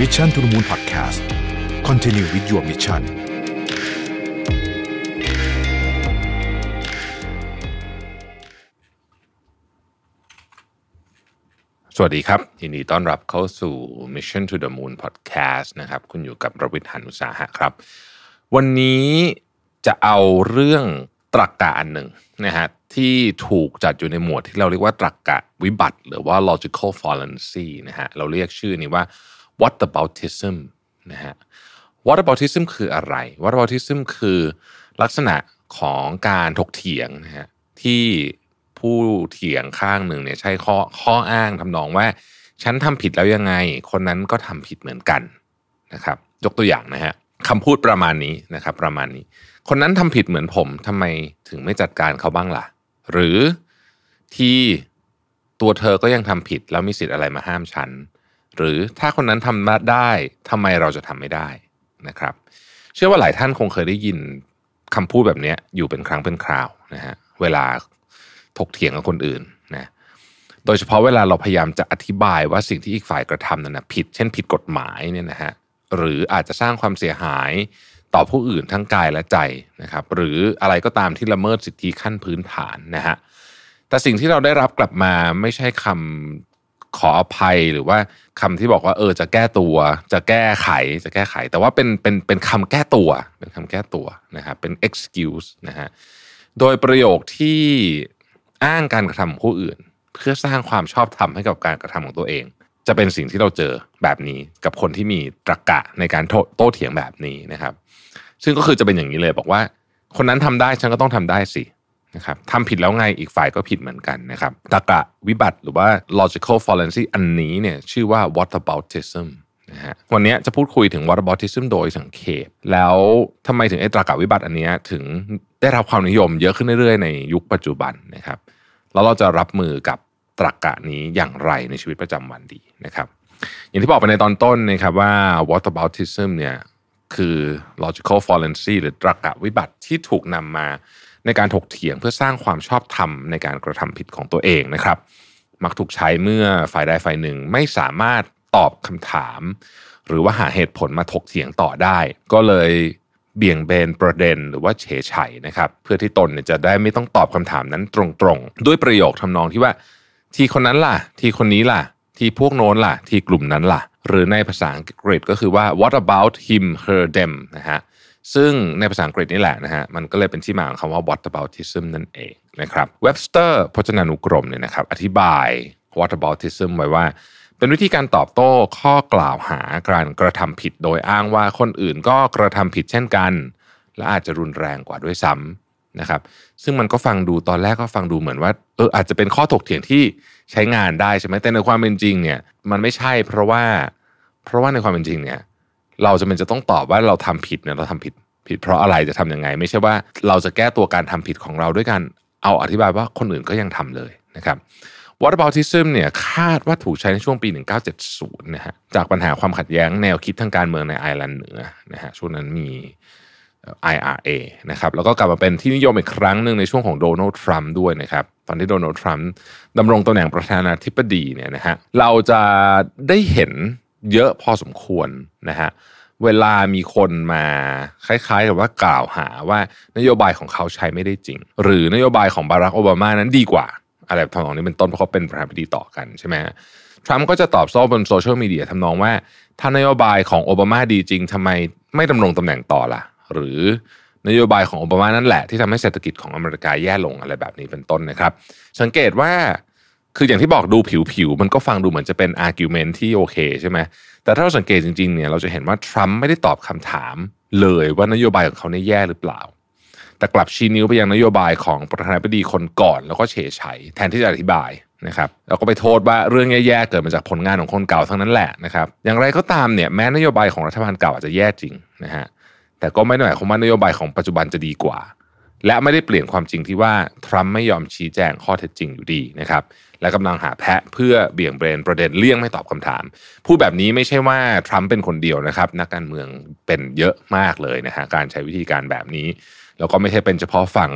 Mission to the Moon Podcast Continue with your mission สวัสดีครับยินดีต้อนรับเข้าสู่ Mission to the Moon Podcast นะครับ คุณอยู่กับระวิทย์หันุสาหะครับ วันนี้จะเอาเรื่องตรรกกะอันหนึ่งนะฮะที่ถูกจัดอยู่ในหมวดที่เราเรียกว่าตรรกกะวิบัติ หรือว่า logical fallacy นะฮะเราเรียกชื่อนี้ว่า whataboutism นะฮะ whataboutism คืออะไร whataboutism คือลักษณะของการถกเถียงนะฮะที่ผู้เถียงข้างหนึ่งเนี่ยใช้ข้อข้ออ้างทำนองว่า ฉันทำผิดแล้วยังไง คนนั้นก็ทำผิดเหมือนกันนะครับ ยกตัวอย่างนะฮะคำพูดประมาณนี้นะครับ ประมาณนี้ คนนั้นทำผิดเหมือนผมทำไมถึงไม่จัดการเขาบ้างล่ะ หรือที่ตัวเธอก็ยังทำผิดแล้วมีสิทธิ์อะไรมาห้ามฉัน หรือถ้าคนนั้นทำได้ทำไมเราจะทำไม่ได้นะครับ เชื่อว่าหลายท่านคงเคยได้ยินคำพูดแบบนี้อยู่เป็นครั้งเป็นคราวนะฮะเวลาถกเถียงกับคนอื่นนะโดยเฉพาะเวลาเราพยายามจะอธิบายว่าสิ่งที่อีกฝ่ายกระทำนั้นนะผิด เช่นผิดกฎหมายเนี่ยนะฮะหรืออาจจะสร้างความเสียหายต่อผู้อื่นทั้งกายและใจนะครับหรืออะไรก็ตามที่ละเมิดสิทธิขั้นพื้นฐานนะฮะแต่สิ่งที่เราได้รับกลับมาไม่ใช่คำ ขออภัยหรือว่าคำที่บอกว่าเออจะแก้ตัว จะแก้ไขจะแก้ไข แต่ว่าเป็นเป็นเป็นคำแก้ตัวเป็นคำแก้ตัวนะครับเป็น excuse นะฮะโดยประโยคที่อ้างการกระทำของผู้อื่น เพื่อสร้างความชอบธรรมให้กับการกระทำของตัวเอง จะเป็นสิ่งที่เราเจอแบบนี้กับคนที่มีตรรกะในการโต้เถียงแบบนี้นะครับ ซึ่งก็คือจะเป็นอย่างนี้เลยบอกว่า คนนั้นทำได้ฉันก็ต้องทำได้สิ นะครับทำผิดแล้วไงอีกฝ่ายก็ผิดเหมือนกันนะครับตรกะวิบัติหรือว่า logical fallacy อันนี้เนี่ยชื่อว่า whataboutism นะฮะวันนี้จะพูดคุยถึง whataboutism โดยสังเขปแล้วทำไมถึงไอ้ตรกะวิบัติอันนี้ถึงได้รับความนิยมเยอะขึ้นเรื่อยๆ ในยุคปัจจุบันนะครับแล้วเราจะรับมือกับตรกะนี้อย่างไรในชีวิตประจำวันดีนะครับ อย่างที่บอกไปในตอนต้นนะครับว่า whataboutism เนี่ยคือ logical fallacy หรือตรรกะวิบัติที่ถูกนำมา ในการถกเถียงเพื่อสร้างความชอบธรรมในการกระทำผิดของตัวเองนะครับ มักถูกใช้เมื่อฝ่ายใดฝ่ายหนึ่งไม่สามารถตอบคำถาม หรือว่าหาเหตุผลมาถกเถียงต่อได้ ก็เลยเบี่ยงเบนประเด็นหรือว่าเฉยไฉนะครับ เพื่อที่ตนจะได้ไม่ต้องตอบคำถามนั้นตรงๆ ด้วยประโยคทำนองที่ว่า ทีคนนั้นล่ะ ทีคนนี้ล่ะ ทีพวกโน้นล่ะ ทีกลุ่มนั้นล่ะ หรือในภาษาอังกฤษก็คือว่า what about him her them นะฮะ ซึ่งในภาษาอังกฤษนี่แหละนะฮะมันก็เลยเป็นที่มาของคำว่า whataboutism นั่นเองนะครับเว็บสเตอร์พจนานุกรมเนี่ยนะครับอธิบาย whataboutism ไว้ว่า เป็นวิธีการตอบโต้ข้อกล่าวหาการกระทำผิดโดยอ้างว่าคนอื่นก็กระทำผิดเช่นกัน และอาจจะรุนแรงกว่าด้วยซ้ำนะครับ ซึ่งมันก็ฟังดูตอนแรกก็ฟังดูเหมือนว่าเอออาจจะเป็นข้อถกเถียงที่ใช้งานได้ใช่ไหมแต่ในความเป็นจริงเนี่ยมันไม่ใช่เพราะว่า เพราะว่าในความเป็นจริงเนี่ย เราจะเป็นจะต้องตอบว่าเราทำผิดเนี่ยเราทำผิดผิดเพราะอะไรจะทํำยังไง ไม่ใช่ว่าเราจะแก้ตัวการทำผิดของเราด้วยการเอาอธิบายว่าคนอื่นก็ยังทำเลยนะครับ Whataboutism เนี่ยคาดว่าถูกใช้ในช่วงปี 1970 นะฮะจากปัญหาความขัดแย้งแนวคิดทางการเมืองในไอร์แลนด์เหนือนะฮะช่วงนั้นมี IRA นะครับแล้วก็กลับมาเป็นที่นิยมอีกครั้งหนึ่งในช่วงของโดนัลด์ทรัมป์ด้วยนะครับตอนที่โดนัลด์ทรัมป์ดำรงตำแหน่งประธานาธิบดีเนี่ยนะฮะเราจะได้เห็น เยอะพอสมควรนะฮะเวลามีคนมาคล้ายๆกับว่ากล่าวหาว่านโยบายของเขาใช้ไม่ได้จริง หรือนโยบายของบารักโอบามานั้นดีกว่า อะไรทำนองนี้เป็นต้นเพราะเขาเป็นประธานาธิบดีต่อกันใช่ไหมทรัมป์ก็จะตอบโต้บนโซเชียลมีเดียทำนองว่า ถ้านโยบายของโอบามาดีจริงทำไมไม่ดำรงตำแหน่งต่อล่ะ หรือนโยบายของโอบามานั่นแหละที่ทำให้เศรษฐกิจของอเมริกาแย่ลงอะไรแบบนี้เป็นต้นนะครับ สังเกตว่า คืออย่างที่บอกดูผิวๆมันก็ฟังดูเหมือนจะเป็น argument ที่โอเคใช่ไหมแต่ถ้าเราสังเกตจริงๆเนี่ยเราจะเห็นว่าทรัมป์ไม่ได้ตอบคำถามเลยว่านโยบายของเขาเนี่ยแย่หรือเปล่า แต่กลับชี้นิ้วไปยังนโยบายของประธานาธิบดีคนก่อน แล้วก็เฉยชัยแทนที่จะอธิบายนะครับแล้วก็ไปโทษว่าเรื่องแย่ๆเกิดมาจากผลงานของคนเก่าทั้งนั้นแหละนะครับอย่างไรก็ตามเนี่ยแม้นโยบายของรัฐบาลเก่าอาจจะแย่จริงนะฮะแต่ก็ไม่ได้หมายความว่านโยบายของปัจจุบันจะดีกว่า และไม่ได้เปลี่ยนความจริงที่ว่าทรัมป์ไม่ยอมชี้แจงข้อเท็จจริงอยู่ดีนะครับและกำลังหาแพะเพื่อเบี่ยงเบนประเด็นเลี่ยงไม่ตอบคำถาม พูดแบบนี้ไม่ใช่ว่าทรัมป์เป็นคนเดียวนะครับ นักการเมืองเป็นเยอะมากเลยนะฮะการใช้วิธีการแบบนี้ แล้วก็ไม่ใช่เป็นเฉพาะฝั่ง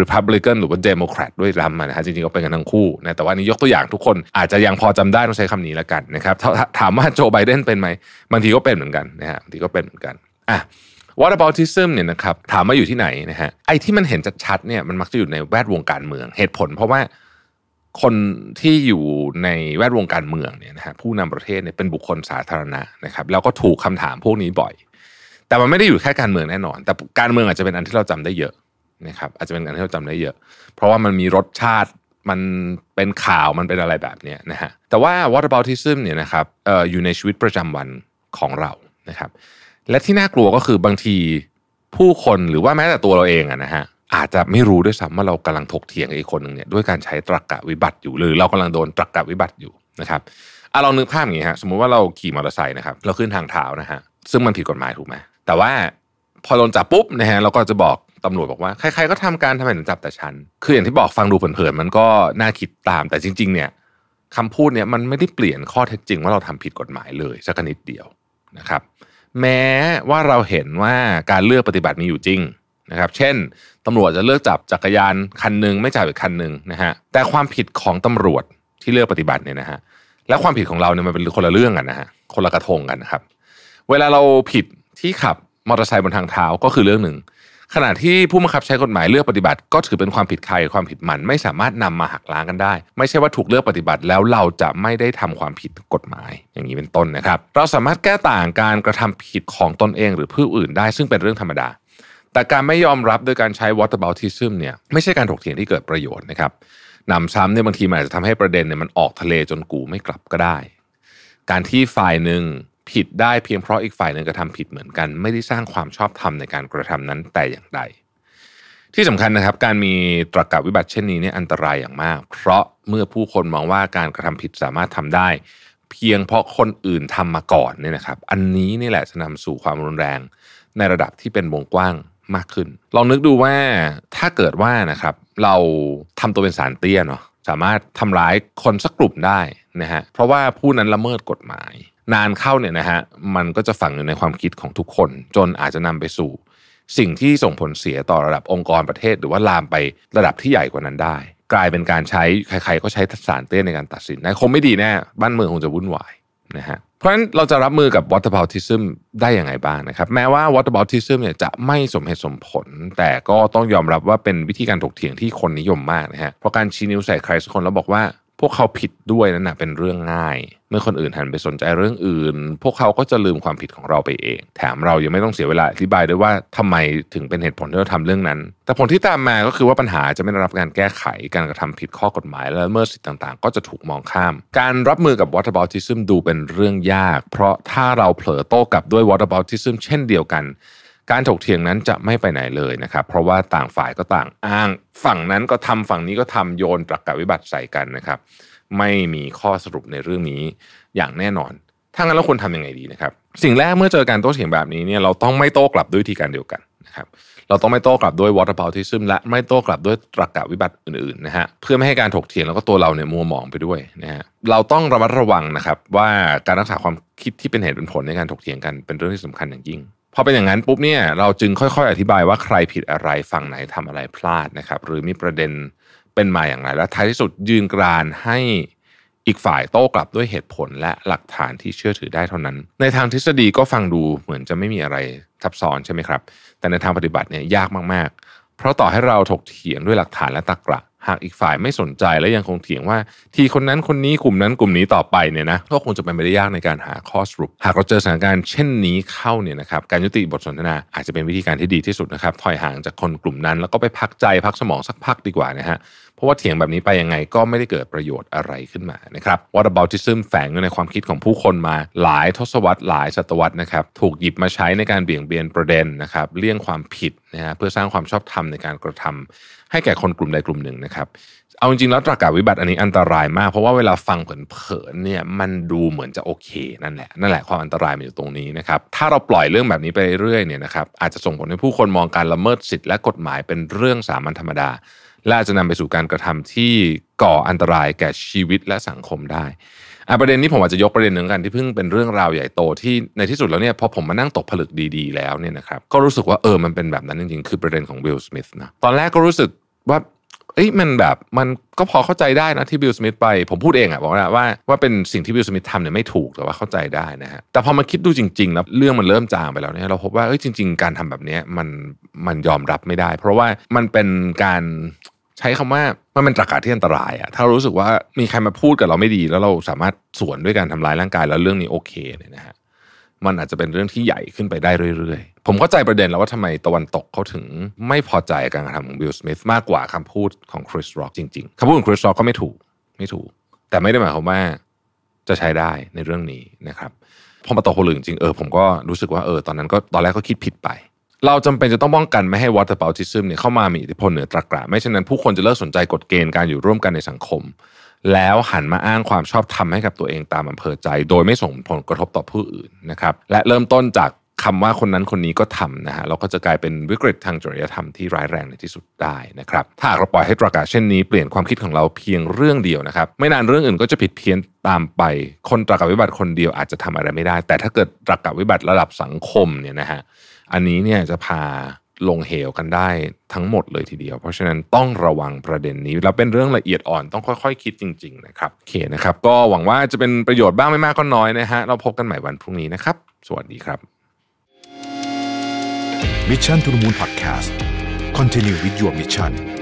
Republican หรือว่า Democrat ด้วยซ้ำนะฮะจริงๆก็เป็นกันทั้งคู่นะแต่ว่านี้ยกตัวอย่างทุกคนอาจจะยังพอจำได้ต้องใช้คำนี้แล้วกันนะครับถามว่าโจไบเดนเป็นไหมบางทีก็เป็นเหมือนกันนะฮะบางทีก็เป็นเหมือนกันอะ what aboutism เนี่ยนะครับถามว่าอยู่ที่ไหนนะฮะไอ้ที่มันเห็นชัดๆเนี่ยมันมักจะอยู่ในแวดวงการเมือง เหตุผลเพราะว่าคนที่อยู่ในแวดวงการเมืองเนี่ยนะฮะผู้นำประเทศเนี่ยเป็นบุคคลสาธารณะนะครับแล้วก็ถูกคำถามพวกนี้บ่อย แต่มันไม่ได้อยู่แค่การเมืองแน่นอน แต่การเมืองอาจจะเป็นอันที่เราจำได้เยอะนะครับอาจจะเป็นอันที่เราจำได้เยอะ เพราะว่ามันมีรสชาติมันเป็นข่าวมันเป็นอะไรแบบนี้นะฮะแต่ว่า what aboutism เนี่ยนะครับอออยู่ในชีวิตประจำวันของเรานะครับ และที่น่ากลัวก็คือบางทีผู้คนหรือว่าแม้แต่ตัวเราเองอะนะฮะอาจจะไม่รู้ด้วยซ้ำว่าเรากำลังถกเถียงกับอีกคนหนึ่งเนี่ยด้วยการใช้ตรรกะวิบัติอยู่หรือเรากำลังโดนตรรกะวิบัติอยู่นะครับเอาลองนึกภาพอย่างนี้ฮะสมมุติว่าเราขี่มอเตอร์ไซค์นะครับเราขึ้นทางเท้านะฮะซึ่งมันผิดกฎหมายถูกไหมแต่ว่าพอโดนจับปุ๊บนะฮะเราก็จะบอกตำรวจบอกว่าใครๆก็ทำการทำไมถึงจับแต่ฉันคืออย่างที่บอกฟังดูเผินๆมันก็น่าคิดตามแต่จริง ๆ เนี่ยคำพูดเนี่ยมันไม่ได้เปลี่ยนข้อเท็จจริงว่าเราทำผิดกฎหมายเลยสักนิดเดียวนะครับ แม้ว่าเราเห็นว่าการเลือกปฏิบัติมีอยู่จริงนะครับ เช่นตำรวจจะเลือกจับจักรยานคันหนึ่งไม่จับอีกคันหนึ่งนะฮะแต่ความผิดของตำรวจที่เลือกปฏิบัติเนี่ยนะฮะและความผิดของเราเนี่ยมันเป็นคนละเรื่องกันนะฮะคนละกระทงกันนะครับ เวลาเราผิดที่ขับมอเตอร์ไซค์บนทางเท้าก็คือเรื่องหนึ่ง ขณะที่ผู้บังคับใช้กฎหมายเลือกปฏิบัติ ก็ถือเป็นความผิดใครความผิดมัน ไม่สามารถนำมาหักล้างกันได้ ไม่ใช่ว่าถูกเลือกปฏิบัติแล้วเราจะไม่ได้ทำความผิดกฎหมาย อย่างนี้เป็นต้นนะครับ เราสามารถแก้ต่างการกระทำผิดของตนเองหรือผู้อื่นได้ซึ่งเป็นเรื่องธรรมดา แต่การไม่ยอมรับโดยการใช้ whataboutism เนี่ยไม่ใช่การถกเถียงที่เกิดประโยชน์นะครับนำซ้ำเนี่ยบางทีมันอาจจะทำให้ประเด็นเนี่ยมันออกทะเลจนกูไม่กลับก็ได้ การที่ฝ่ายหนึ่ง ผิดได้เพียงเพราะอีกฝ่ายหนึ่งกระทำผิดเหมือนกัน ไม่ได้สร้างความชอบธรรมในการกระทำนั้นแต่อย่างใด ที่สำคัญนะครับ การมีตรรกะวิบัติเช่นนี้เนี่ยอันตรายอย่างมาก เพราะเมื่อผู้คนมองว่าการกระทำผิดสามารถทำได้ เพียงเพราะคนอื่นทำมาก่อนเนี่ยนะครับ อันนี้นี่แหละจะนำสู่ความรุนแรง ในระดับที่เป็นวงกว้างมากขึ้น ลองนึกดูว่าถ้าเกิดว่านะครับ เราทำตัวเป็นสารเตี้ยเนาะสามารถทำร้ายคนสักกลุ่มได้นะฮะเพราะว่าผู้นั้นละเมิดกฎหมาย นานเข้าเนี่ยนะฮะมันก็จะฝังอยู่ในความคิดของทุกคน จนอาจจะนำไปสู่ สิ่งที่ส่งผลเสียต่อระดับองค์กรประเทศ หรือว่าลามไประดับที่ใหญ่กว่านั้นได้ กลายเป็นการใช้ใครๆก็ใช้สารเต้นในการตัดสินนะคงไม่ดีแน่บ้านเมืองคงจะวุ่นวายนะฮะเพราะฉะนั้นเราจะรับมือกับ whataboutism ได้ยังไงบ้างนะครับ แม้ว่า whataboutism เนี่ยจะไม่สมเหตุสมผล แต่ก็ต้องยอมรับว่าเป็นวิธีการถกเถียงที่คนนิยมมากนะฮะเพราะการชี้นิ้วใส่ใครสักคนแล้วบอกว่า พวกเขาผิดด้วยนั่นนะเป็นเรื่องง่าย เมื่อคนอื่นหันไปสนใจเรื่องอื่น พวกเขาก็จะลืมความผิดของเราไปเอง แถมเรายังไม่ต้องเสียเวลาอธิบายด้วยว่าทำไมถึงเป็นเหตุผลที่เราทำเรื่องนั้น แต่ผลที่ตามมาก็คือว่าปัญหาจะไม่ได้รับการแก้ไขการกระทำผิดข้อกฎหมายและเมื่อสิทธิต่างๆ ก็จะถูกมองข้าม การรับมือกับ whataboutism ดูเป็นเรื่องยาก เพราะถ้าเราเผลอโต้กลับด้วย whataboutism เช่นเดียวกัน การถกเถียงนั้นจะไม่ไปไหนเลยนะครับ เพราะว่าต่างฝ่ายก็ต่างอ้าง ฝั่งนั้นก็ทำฝั่งนี้ก็ทำโยนตรรกะวิบัติใส่กันนะครับ ไม่มีข้อสรุปในเรื่องนี้อย่างแน่นอน ถ้างั้นเราควรทำยังไงดีนะครับ สิ่งแรกเมื่อเจอการโต้เถียงแบบนี้เนี่ยเราต้องไม่โต้กลับด้วยวิธีการเดียวกันนะครับเราต้องไม่โต้กลับด้วย whataboutism และไม่โต้กลับด้วยตรรกะวิบัติอื่นๆนะฮะเพื่อไม่ให้การถกเถียงแล้วก็ตัวเราเนี่ยมัวหมองไปด้วยนะฮะเราต้องระมัดระวังนะครับว่าการรักษาความคิดที่เป็นเหตุเป็นผลในการถกเถียงกันเป็นเรื่องที่สำคัญอย่างยิ่ง พอเป็นอย่างนั้นปุ๊บเนี่ยเราจึงค่อยๆ อธิบายว่าใครผิดอะไรฝั่งไหนทำอะไรพลาดนะครับ หรือมีประเด็นเป็นมาอย่างไร และท้ายที่สุดยืนกรานให้อีกฝ่ายโต้กลับด้วยเหตุผลและหลักฐานที่เชื่อถือได้เท่านั้น ในทางทฤษฎีก็ฟังดูเหมือนจะไม่มีอะไรซับซ้อนใช่ไหมครับ แต่ในทางปฏิบัติเนี่ยยากมากๆ เพราะต่อให้เราถกเถียงด้วยหลักฐานและตรรกะ หากอีกฝ่ายไม่สนใจและยังคงเถียงว่า ทีคนนั้นคนนี้กลุ่มนั้นกลุ่มนี้ต่อไปเนี่ยนะก็คงจะเป็นไปได้ยากในการหาข้อสรุป หากเราเจอสถานการณ์เช่นนี้เข้าเนี่ยนะครับการยุติบทสนทนาอาจจะเป็นวิธีการที่ดีที่สุดนะครับถอยห่างจากคนกลุ่มนั้น แล้วก็ไปพักใจพักสมองสักพักดีกว่านะฮะ เพราะว่าเถียงแบบนี้ไปยังไงก็ไม่ได้เกิดประโยชน์อะไรขึ้นมานะครับ whataboutism แฝงอยู่ในความคิดของผู้คนมาหลายทศวรรษหลายศตวรรษนะครับถูกหยิบมาใช้ในการเบี่ยงเบนประเด็นนะครับเลี่ยงความผิดนะฮะเพื่อสร้างความชอบธรรมในการกระทำให้แก่คนกลุ่มใดกลุ่มหนึ่งนะครับเอาจริงๆแล้วตรากาวิบัติอันนี้อันตรายมาก เพราะว่าเวลาฟังเผินๆเนี่ยมันดูเหมือนจะโอเคนั่นแหละนั่นแหละความอันตรายมันอยู่ตรงนี้นะครับถ้าเราปล่อยเรื่องแบบนี้ไปเรื่อยๆเนี่ยนะครับอาจจะส่งผลให้ผู้คนมองการละเมิดสิทธิและกฎหมายเป็นเรื่องสามัญธรรมดา และอาจะนำไปสู่การกระทำที่ก่ออันตรายแก่ชีวิตและสังคมได้ประเด็นนี้ผมอาจจะยกประเด็นหนึ่งกันที่เพิ่งเป็นเรื่องราวใหญ่โตที่ในที่สุดแล้วเนี่ยพอผมมานั่งตกผลึกดีๆ แล้วเนี่ยนะครับก็รู้สึกว่าเออมันเป็นแบบนั้นจริงๆ คือประเด็นของวิลสมิธนะตอนแรกก็รู้สึกว่าเอ้ยมันแบบมันก็พอเข้าใจได้นะที่วิลสมิธไป ผมพูดเองอะบอกว่าว่าว่าเป็นสิ่งที่วิลสมิธทำเนี่ยไม่ถูกแต่ว่าเข้าใจได้นะฮะแต่พอมาคิดดูจริงๆแล้วเรื่องมันเริ่มจางไปแล้วเนี่ยเราพบว่าเอ้ยจริง ๆ การทำแบบนี้มันมันยอมรับไม่ได้ เพราะว่ามันเป็นการ ใช้คำว่ามันเป็นตรรกะที่อันตรายอะถ้าเรารู้สึกว่ามีใครมาพูดกับเราไม่ดี แล้วเราสามารถสวนด้วยการทำร้ายร่างกายแล้วเรื่องนี้โอเคเนี่ยนะฮะมันอาจจะเป็นเรื่องที่ใหญ่ขึ้นไปได้เรื่อยๆ ผมเข้าใจประเด็นแล้วว่าทำไมตะวันตกเขาถึงไม่พอใจการกระทำของบิลสมิธมากกว่าคำพูดของคริสร็อกจริงๆคำพูดของคริสร็อกก็ไม่ถูกไม่ถูก แต่ไม่ได้หมายความว่าจะใช้ได้ในเรื่องนี้นะครับพอมาตกผลึกจริงเออผมก็รู้สึกว่าเออตอนนั้นก็ตอนแรกก็คิดผิดไป เราจำเป็นจะต้องป้องกันไม่ให้ waterbautism เนี่ยเข้ามามีอิทธิพลเหนือตรกกะไม่เช่นนั้นผู้คนจะเลิกสนใจกฎเกณฑ์การอยู่ร่วมกันในสังคม แล้วหันมาอ้างความชอบธรรมให้กับตัวเองตามอำเภอใจ โดยไม่ส่งผลกระทบต่อผู้อื่นนะครับและเริ่มต้นจากคำว่าคนนั้นคนนี้ก็ทำนะฮะเราก็จะกลายเป็นวิกฤตทางจริยธรรมที่ร้ายแรงในที่สุดได้นะครับถ้าเราปล่อยให้ตรกกะเช่นนี้เปลี่ยนความคิดของเราเพียงเรื่องเดียวนะครับไม่นานเรื่องอื่นก็จะผิดเพี้ยนตามไป คนตรกกะวิบัติคนเดียวอาจจะทำอะไรไม่ได้ แต่ถ้าเกิดตรกกะวิบัติระดับสังคมเนี่ยนะฮะ อันนี้เนี่ยจะพาลงเหวกันได้ทั้งหมดเลยทีเดียว เพราะฉะนั้นต้องระวังประเด็นนี้ แล้วเป็นเรื่องละเอียดอ่อนต้องค่อยๆคคิดจริง ๆ นะครับโอเคนะครับ ก็หวังว่าจะเป็นประโยชน์บ้างไม่มากก็น้อยนะฮะเราพบกันใหม่วันพรุ่งนี้นะครับ สวัสดีครับ Mission to the Moon Podcast Continue with your mission